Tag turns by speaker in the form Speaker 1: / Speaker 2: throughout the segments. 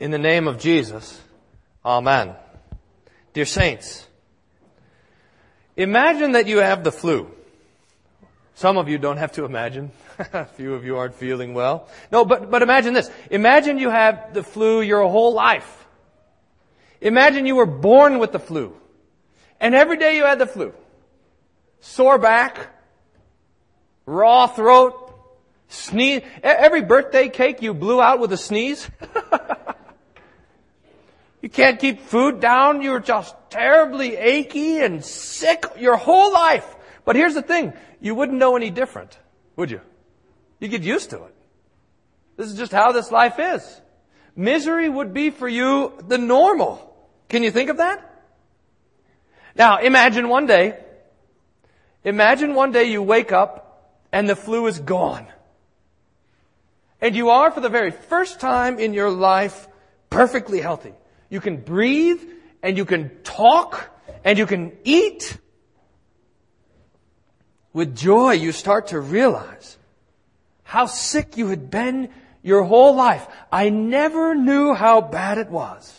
Speaker 1: In the name of Jesus, Amen. Dear Saints, imagine that you have the flu. Some of you don't have to imagine. A few of you aren't feeling well. No, but, but imagine this. Imagine you have the flu your whole life. Imagine you were born with the flu. And every day you had the flu. Sore back, raw throat, sneeze. Every birthday cake you blew out with a sneeze. You can't keep food down. You're just terribly achy and sick your whole life. But here's the thing. You wouldn't know any different, would you? You get used to it. This is just how this life is. Misery would be for you the normal. Can you think of that? Now, imagine one day, imagine one day you wake up and the flu is gone. And you are for the very first time in your life perfectly healthy. You can breathe and you can talk and you can eat. With joy, you start to realize how sick you had been your whole life. I never knew how bad it was.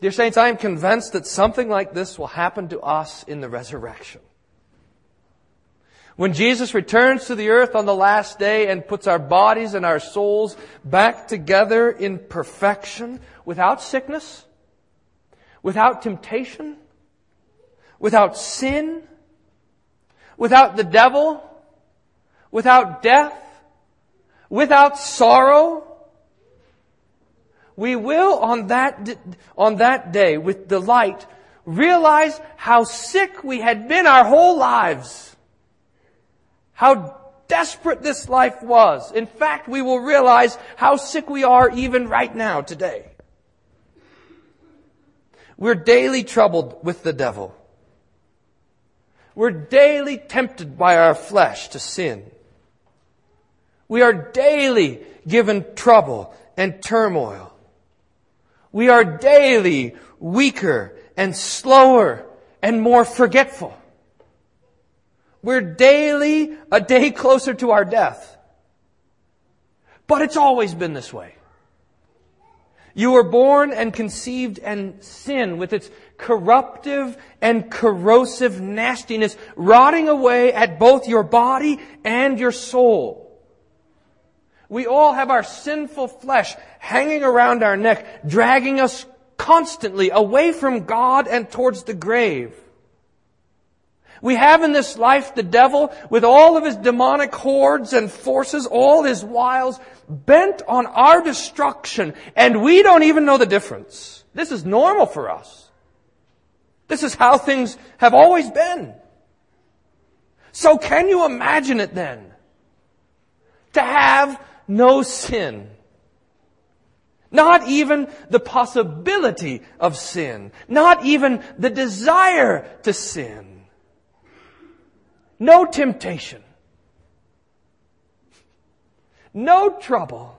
Speaker 1: Dear Saints, I am convinced that something like this will happen to us in the resurrection. When Jesus returns to the earth on the last day and puts our bodies and our souls back together in perfection, without sickness, without temptation, without sin, without the devil, without death, without sorrow, we will on that, on that day with delight realize how sick we had been our whole lives how desperate this life was. In fact, we will realize how sick we are even right now today. We're daily troubled with the devil. We're daily tempted by our flesh to sin. We are daily given trouble and turmoil. We are daily weaker and slower and more forgetful. We're daily a day closer to our death. But it's always been this way. You were born and conceived and sin with its corruptive and corrosive nastiness rotting away at both your body and your soul. We all have our sinful flesh hanging around our neck, dragging us constantly away from God and towards the grave. We have in this life the devil with all of his demonic hordes and forces, all his wiles, bent on our destruction, and we don't even know the difference. This is normal for us. This is how things have always been. So can you imagine it then? To have no sin. Not even the possibility of sin. Not even the desire to sin. No temptation. No trouble.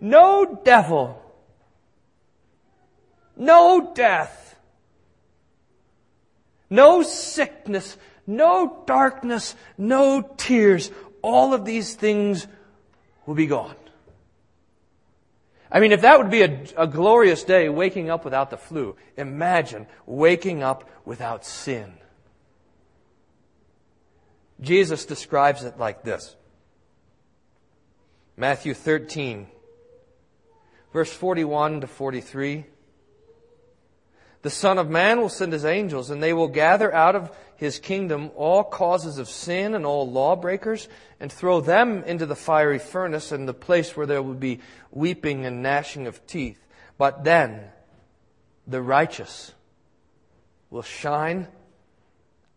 Speaker 1: No devil. No death. No sickness. No darkness. No tears. All of these things will be gone. I mean, if that would be a, a, glorious day, waking up without the flu, imagine waking up without sin. Jesus describes it like this Matthew 13, verse 41 to 43. The Son of Man will send his angels, and they will gather out of his kingdom all causes of sin and all lawbreakers, and throw them into the fiery furnace, and the place where there will be weeping and gnashing of teeth. But then the righteous will shine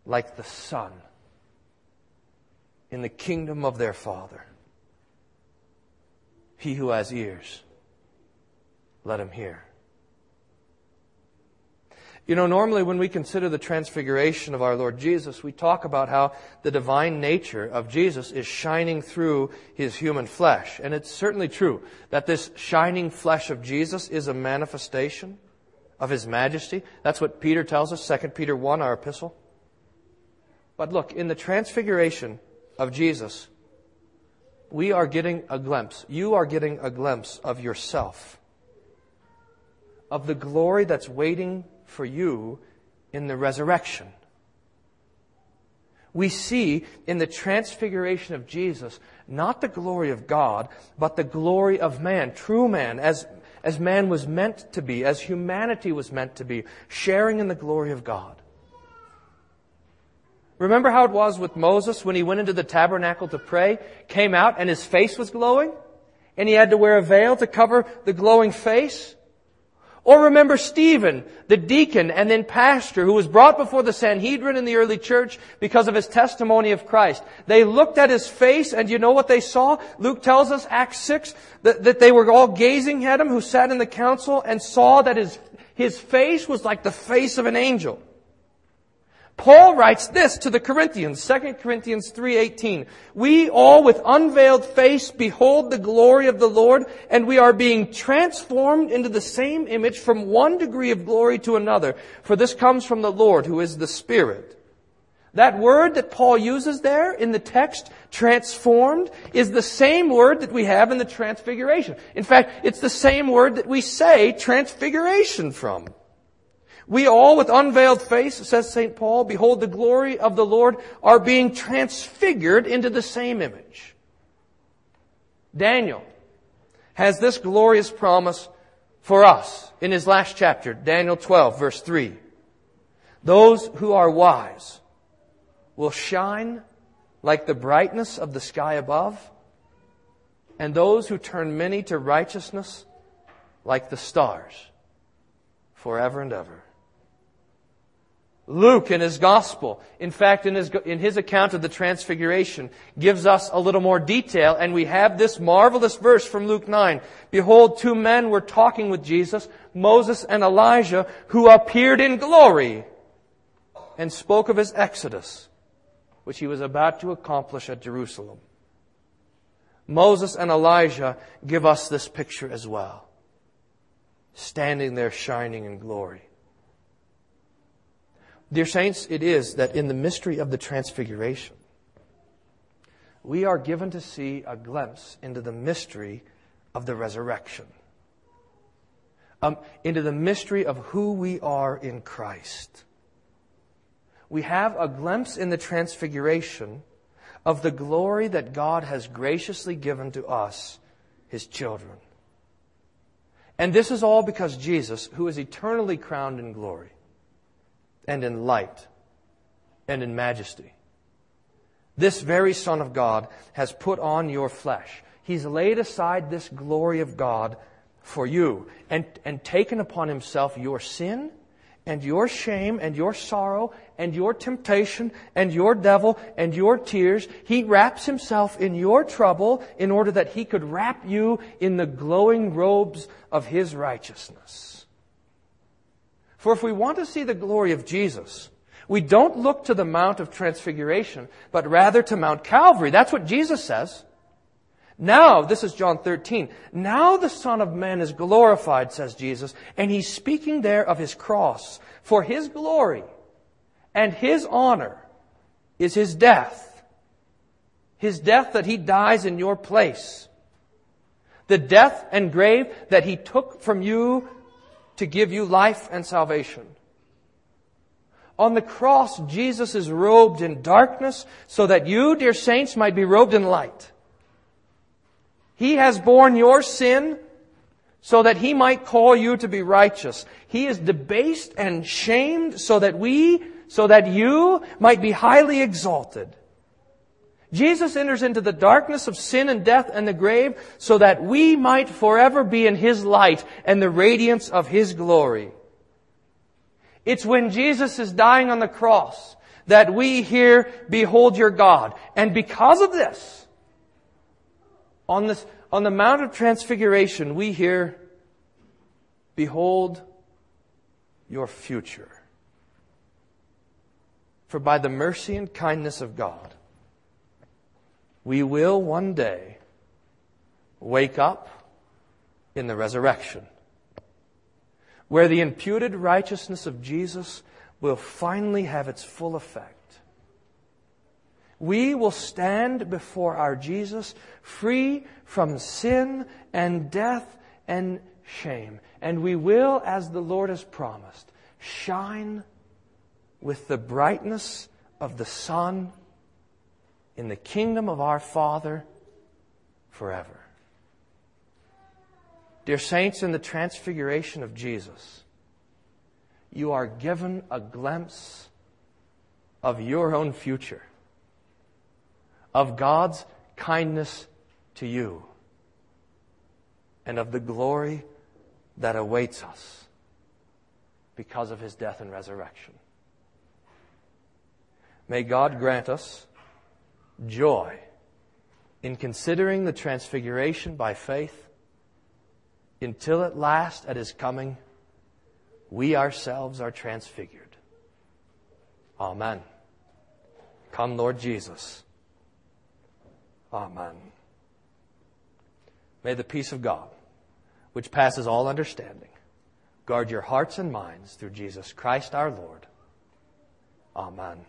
Speaker 1: like the sun in the kingdom of their Father. He who has ears, let him hear. You know, normally when we consider the transfiguration of our Lord Jesus, we talk about how the divine nature of Jesus is shining through his human flesh. And it's certainly true that this shining flesh of Jesus is a manifestation of his majesty. That's what Peter tells us, 2 Peter 1, our epistle. But look, in the transfiguration, of Jesus, we are getting a glimpse. You are getting a glimpse of yourself, of the glory that's waiting for you in the resurrection. We see in the transfiguration of Jesus not the glory of God, but the glory of man, true man, as, as man was meant to be, as humanity was meant to be, sharing in the glory of God. Remember how it was with Moses when he went into the tabernacle to pray, came out and his face was glowing? And he had to wear a veil to cover the glowing face? Or remember Stephen, the deacon and then pastor who was brought before the Sanhedrin in the early church because of his testimony of Christ. They looked at his face and you know what they saw? Luke tells us, Acts 6, that, that they were all gazing at him who sat in the council and saw that his, his face was like the face of an angel. Paul writes this to the Corinthians, 2 Corinthians 3:18. We all with unveiled face behold the glory of the Lord, and we are being transformed into the same image from one degree of glory to another, for this comes from the Lord who is the Spirit. That word that Paul uses there in the text, transformed, is the same word that we have in the transfiguration. In fact, it's the same word that we say transfiguration from. We all with unveiled face, says St. Paul, behold the glory of the Lord, are being transfigured into the same image. Daniel has this glorious promise for us in his last chapter, Daniel 12 verse 3. Those who are wise will shine like the brightness of the sky above, and those who turn many to righteousness like the stars forever and ever. Luke in his gospel, in fact, in his, in his account of the transfiguration, gives us a little more detail, and we have this marvelous verse from Luke 9. Behold, two men were talking with Jesus, Moses and Elijah, who appeared in glory and spoke of his exodus, which he was about to accomplish at Jerusalem. Moses and Elijah give us this picture as well, standing there shining in glory. Dear saints, it is that in the mystery of the transfiguration, we are given to see a glimpse into the mystery of the resurrection, um, into the mystery of who we are in Christ. We have a glimpse in the transfiguration of the glory that God has graciously given to us, His children. And this is all because Jesus, who is eternally crowned in glory, and in light and in majesty. This very Son of God has put on your flesh. He's laid aside this glory of God for you and, and taken upon himself your sin and your shame and your sorrow and your temptation and your devil and your tears. He wraps himself in your trouble in order that he could wrap you in the glowing robes of his righteousness. For if we want to see the glory of Jesus, we don't look to the Mount of Transfiguration, but rather to Mount Calvary. That's what Jesus says. Now, this is John 13. Now the Son of Man is glorified, says Jesus, and he's speaking there of his cross. For his glory and his honor is his death. His death that he dies in your place. The death and grave that he took from you to give you life and salvation. On the cross, Jesus is robed in darkness so that you, dear saints, might be robed in light. He has borne your sin so that he might call you to be righteous. He is debased and shamed so that we, so that you might be highly exalted. Jesus enters into the darkness of sin and death and the grave so that we might forever be in His light and the radiance of His glory. It's when Jesus is dying on the cross that we hear, behold your God. And because of this, on this, on the Mount of Transfiguration, we hear, behold your future. For by the mercy and kindness of God, we will one day wake up in the resurrection, where the imputed righteousness of Jesus will finally have its full effect. We will stand before our Jesus free from sin and death and shame. And we will, as the Lord has promised, shine with the brightness of the sun in the kingdom of our Father forever. Dear saints, in the transfiguration of Jesus, you are given a glimpse of your own future, of God's kindness to you, and of the glory that awaits us because of his death and resurrection. May God grant us joy in considering the transfiguration by faith until at last at his coming we ourselves are transfigured. Amen. Come, Lord Jesus. Amen. May the peace of God, which passes all understanding, guard your hearts and minds through Jesus Christ our Lord. Amen.